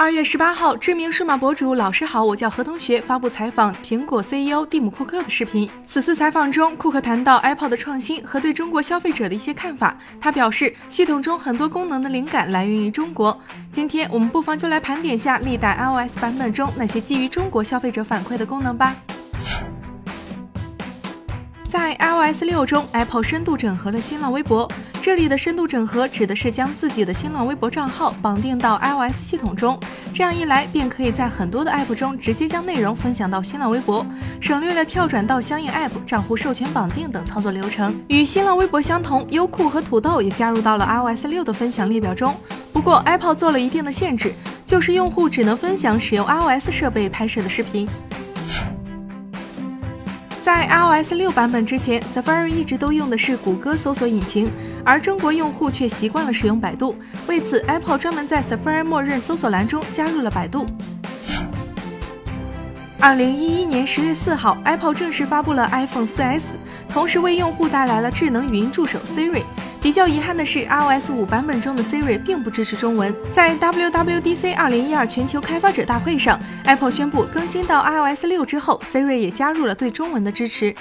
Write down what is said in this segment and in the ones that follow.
二月十八号，知名数码博主老师好，我叫何同学发布采访苹果 CEO 蒂姆·库克的视频。此次采访中，库克谈到 Apple 的创新和对中国消费者的一些看法。他表示，系统中很多功能的灵感来源于中国。今天我们不妨就来盘点下历代 iOS 版本中那些基于中国消费者反馈的功能吧。在 iOS 六中，Apple 深度整合了新浪微博。这里的深度整合指的是将自己的新浪微博账号绑定到 iOS 系统中，这样一来便可以在很多的 App 中直接将内容分享到新浪微博，省略了跳转到相应 App、账户授权绑定等操作流程。与新浪微博相同，优酷和土豆也加入到了 iOS 六的分享列表中。不过，Apple 做了一定的限制，就是用户只能分享使用 iOS 设备拍摄的视频。在 iOS 六版本之前，Safari 一直都用的是谷歌搜索引擎，而中国用户却习惯了使用百度。为此，Apple 专门在 Safari 默认搜索栏中加入了百度。二零一一年十月四号，Apple 正式发布了 iPhone 4S，同时为用户带来了智能语音助手 Siri。比较遗憾的是，iOS 五版本中的 Siri 并不支持中文。在 WWDC 二零一二全球开发者大会上，Apple 宣布更新到 iOS 六之后，Siri 也加入了对中文的支持。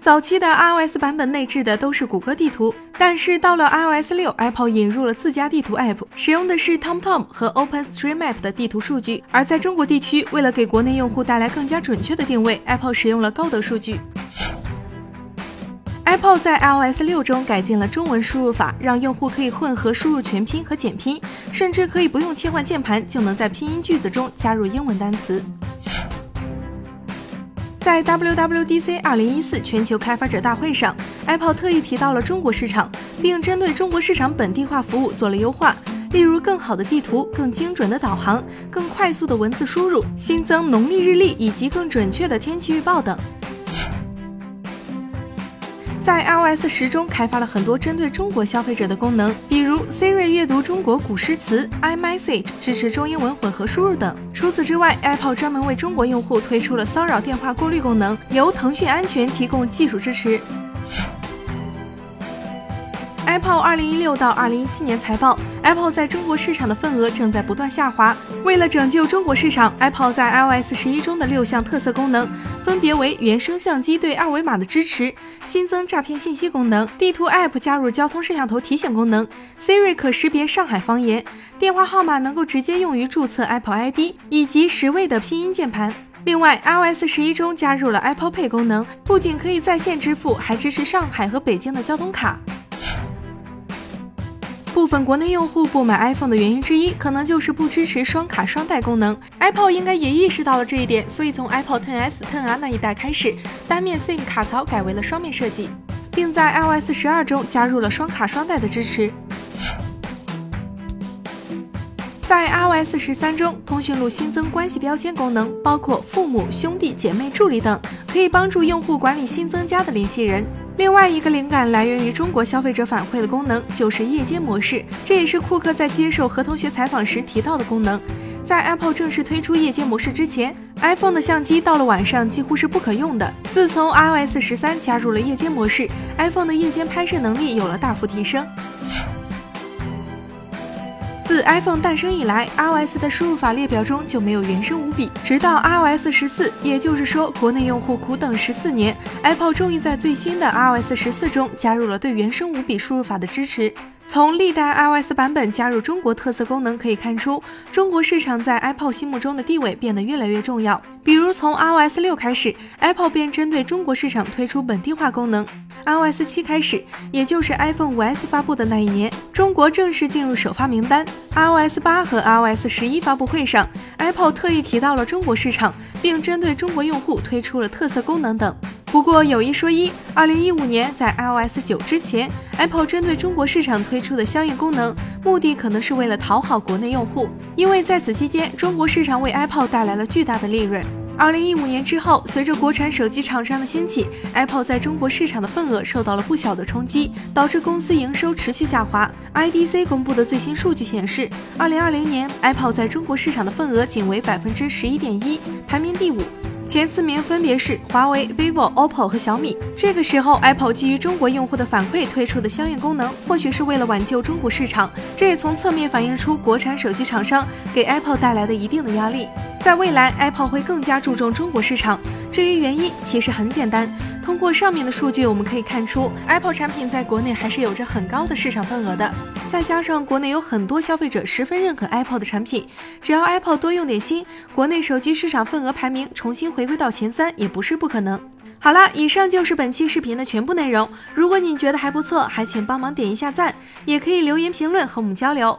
早期的 iOS 版本内置的都是谷歌地图，但是到了 iOS 六，Apple 引入了自家地图 App，使用的是 TomTom 和 OpenStreetMap 的地图数据。而在中国地区，为了给国内用户带来更加准确的定位，Apple 使用了高德数据。Apple 在 iOS 六中改进了中文输入法，让用户可以混合输入全拼和简拼，甚至可以不用切换键盘就能在拼音句子中加入英文单词。在 WWDC 二零一四全球开发者大会上，Apple 特意提到了中国市场，并针对中国市场本地化服务做了优化，例如更好的地图、更精准的导航、更快速的文字输入、新增农历日历以及更准确的天气预报等。在 iOS 十中开发了很多针对中国消费者的功能，比如 Siri 阅读中国古诗词、iMessage 支持中英文混合输入等。除此之外，Apple 专门为中国用户推出了骚扰电话过滤功能，由腾讯安全提供技术支持。Apple 二零一六到二零一七年财报，Apple 在中国市场的份额正在不断下滑。为了拯救中国市场，Apple 在 iOS 十一中的六项特色功能，分别为原生相机对二维码的支持、新增诈骗信息功能、地图 App 加入交通摄像头提醒功能、Siri 可识别上海方言、电话号码能够直接用于注册 Apple ID，以及十位的拼音键盘。另外，iOS 十一中加入了 Apple Pay 功能，不仅可以在线支付，还支持上海和北京的交通卡。部分国内用户不买 iPhone 的原因之一，可能就是不支持双卡双待功能。Apple 应该也意识到了这一点，所以从 Apple 10s、10r 那一代开始，单面 SIM 卡槽改为了双面设计，并在 iOS 十二中加入了双卡双待的支持。在 iOS 十三中，通讯录新增关系标签功能，包括父母、兄弟姐妹、助理等，可以帮助用户管理新增加的联系人。另外一个灵感来源于中国消费者反馈的功能，就是夜间模式。这也是库克在接受何同学采访时提到的功能。在 Apple 正式推出夜间模式之前，iPhone 的相机到了晚上几乎是不可用的。自从 iOS 十三加入了夜间模式，iPhone 的夜间拍摄能力有了大幅提升。自 iPhone 诞生以来，iOS 的输入法列表中就没有原生五笔。直到 iOS 十四，也就是说，国内用户苦等十四年，Apple 终于在最新的 iOS 十四中加入了对原生五笔输入法的支持。从历代 iOS 版本加入中国特色功能可以看出，中国市场在 Apple 心目中的地位变得越来越重要。比如从 iOS 六开始，Apple 便针对中国市场推出本地化功能。iOS 七开始，也就是 iPhone 5S 发布的那一年，中国正式进入首发名单。iOS 八和 iOS 十一发布会上，Apple 特意提到了中国市场，并针对中国用户推出了特色功能等。不过有一说一，二零一五年在 iOS 九之前，Apple 针对中国市场推出的相应功能，目的可能是为了讨好国内用户，因为在此期间，中国市场为 Apple 带来了巨大的利润。二零一五年之后，随着国产手机厂商的兴起，Apple 在中国市场的份额受到了不小的冲击，导致公司营收持续下滑。IDC 公布的最新数据显示，二零二零年 Apple 在中国市场的份额仅为百分之十一点一，排名第五。前四名分别是华为、vivo、OPPO 和小米。这个时候，Apple 基于中国用户的反馈推出的相应功能，或许是为了挽救中国市场。这也从侧面反映出国产手机厂商给 Apple 带来的一定的压力。在未来，Apple 会更加注重中国市场。至于原因，其实很简单。通过上面的数据，我们可以看出，Apple 产品在国内还是有着很高的市场份额的。再加上国内有很多消费者十分认可 Apple 的产品，只要 Apple 多用点心，国内手机市场份额排名重新回归到前三也不是不可能。好啦，以上就是本期视频的全部内容。如果你觉得还不错，还请帮忙点一下赞，也可以留言评论和我们交流。